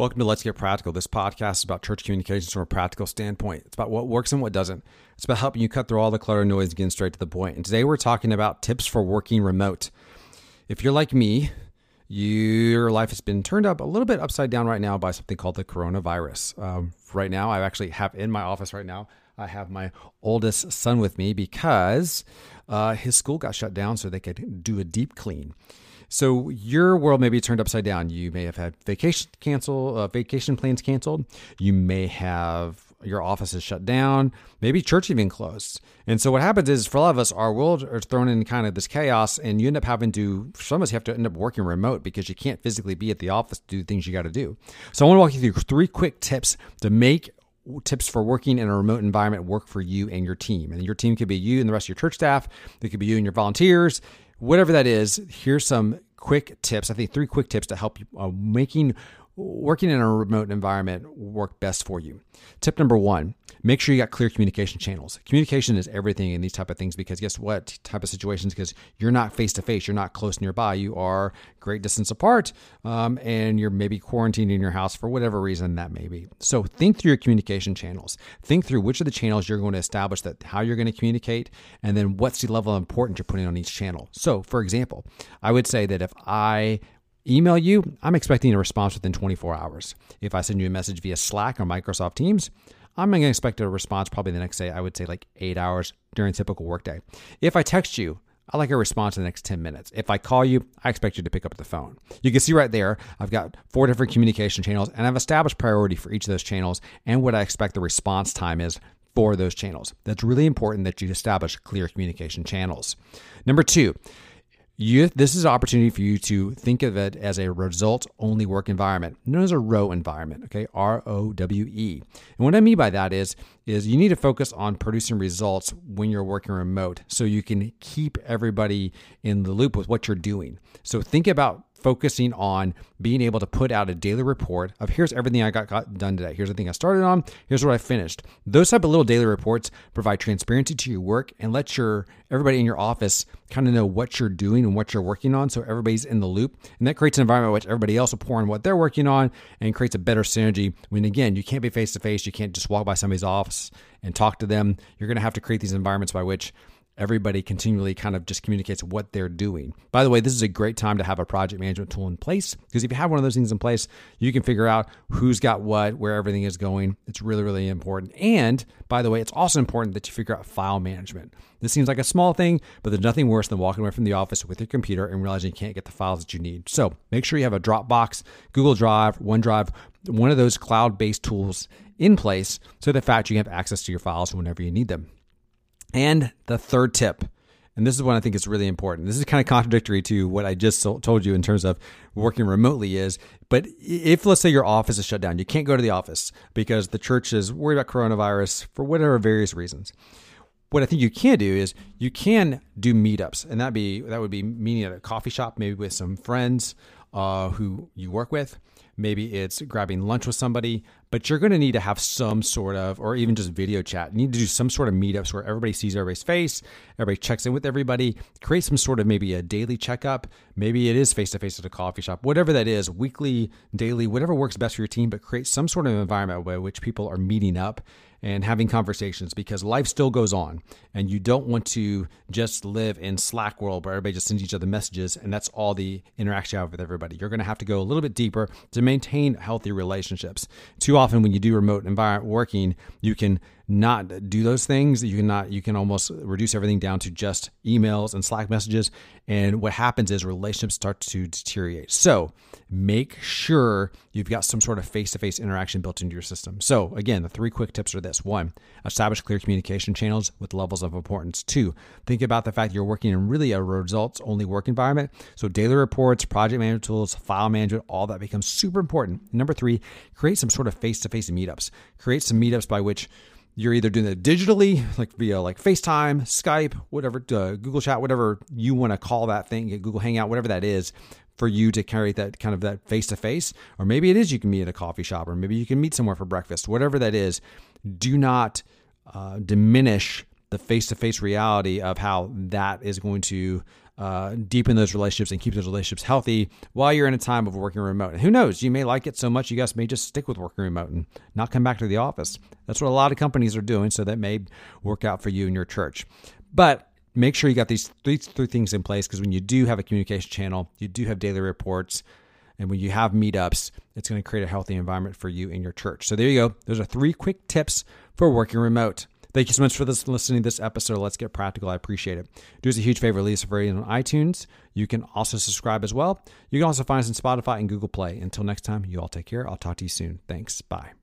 Welcome to Let's Get Practical. This podcast is about church communications from a practical standpoint. It's about what works and what doesn't. It's about helping you cut through all the clutter and noise and getting straight to the point. And today we're talking about tips for working remote. If you're like me, your life has been turned up a little bit upside down right now by something called the coronavirus. Um, right now, I actually have in my office right now, I have my oldest son with me because uh, his school got shut down so they could do a deep clean. So your world may be turned upside down. You may have had vacation cancel, uh, vacation plans canceled. You may have your office is shut down, maybe church even closed. And so what happens is for a lot of us, our world are thrown in kind of this chaos, and you end up having to. Some of us have to end up working remote because you can't physically be at the office to do things you got to do. So I want to walk you through three quick tips to make tips for working in a remote environment work for you and your team. And your team could be you and the rest of your church staff. It could be you and your volunteers whatever that is, here's some quick tips. I think three quick tips to help you uh, making working in a remote environment work best for you. Tip number one, make sure you got clear communication channels. Communication is everything in these type of things because guess what? Type of situations because you're not face to face, you're not close nearby, you are great distance apart, um, and you're maybe quarantined in your house for whatever reason that may be. So think through your communication channels. Think through which of the channels you're going to establish that how you're going to communicate, and then what's the level of importance you're putting on each channel. So, for example, I would say that if I email you, I'm expecting a response within 24 hours. If I send you a message via Slack or Microsoft Teams, I'm going to expect a response probably the next day. I would say like eight hours during typical workday. If I text you, I like a response in the next 10 minutes. If I call you, I expect you to pick up the phone. You can see right there, I've got four different communication channels and I've established priority for each of those channels and what I expect the response time is for those channels. That's really important that you establish clear communication channels. Number two, you, this is an opportunity for you to think of it as a result only work environment, known as a ROWE environment, okay? R O W E. And what I mean by that is, is you need to focus on producing results when you're working remote so you can keep everybody in the loop with what you're doing. So think about focusing on being able to put out a daily report of here's everything I got, got done today. Here's the thing I started on. Here's what I finished. Those type of little daily reports provide transparency to your work and let your everybody in your office kind of know what you're doing and what you're working on. So everybody's in the loop. And that creates an environment which everybody else will pour in what they're working on and creates a better synergy. When again, you can't be face to face. You can't just walk by somebody's office and talk to them. You're going to have to create these environments by which everybody continually kind of just communicates what they're doing. By the way, this is a great time to have a project management tool in place because if you have one of those things in place, you can figure out who's got what, where everything is going. It's really, really important. And by the way, it's also important that you figure out file management. This seems like a small thing, but there's nothing worse than walking away from the office with your computer and realizing you can't get the files that you need. So make sure you have a Dropbox, Google Drive, OneDrive, one of those cloud based tools in place so the fact you have access to your files whenever you need them. And the third tip, and this is what I think is really important. This is kind of contradictory to what I just told you in terms of working remotely is, but if let's say your office is shut down, you can't go to the office because the church is worried about coronavirus for whatever various reasons. What I think you can do is you can do meetups, and that be that would be meeting at a coffee shop, maybe with some friends uh, who you work with. Maybe it's grabbing lunch with somebody, but you're going to need to have some sort of, or even just video chat. You need to do some sort of meetups where everybody sees everybody's face, everybody checks in with everybody, create some sort of maybe a daily checkup. Maybe it is face to face at a coffee shop, whatever that is, weekly, daily, whatever works best for your team, but create some sort of environment by which people are meeting up and having conversations because life still goes on and you don't want to just live in slack world where everybody just sends each other messages and that's all the interaction you have with everybody you're going to have to go a little bit deeper to maintain healthy relationships. Too often when you do remote environment working you can not do those things you can not you can almost reduce everything down to just emails and slack messages. And what happens is relationships start to deteriorate. So make sure you've got some sort of face-to-face interaction built into your system. So again the three quick tips are this. One establish clear communication channels with levels of importance. Two think about the fact you're working in really a results only work environment. So daily reports project management tools file management all that becomes super important. Number three create some sort of face-to-face meetups. Create some meetups by which you're either doing it digitally, like via like FaceTime, Skype, whatever, uh, Google Chat, whatever you want to call that thing, Google Hangout, whatever that is, for you to carry that kind of that face to face. Or maybe it is you can meet at a coffee shop, or maybe you can meet somewhere for breakfast. Whatever that is, do not uh, diminish the face to face reality of how that is going to uh, deepen those relationships and keep those relationships healthy while you're in a time of working remote. And who knows, you may like it so much you guys may just stick with working remote and not come back to the office. That's what a lot of companies are doing, so that may work out for you and your church. But make sure you got these three, three things in place because when you do have a communication channel, you do have daily reports, and when you have meetups, it's going to create a healthy environment for you and your church. So there you go. Those are three quick tips for working remote. Thank you so much for this, listening to this episode. Let's get practical. I appreciate it. Do us a huge favor, leave us a rating on iTunes. You can also subscribe as well. You can also find us on Spotify and Google Play. Until next time, you all take care. I'll talk to you soon. Thanks. Bye.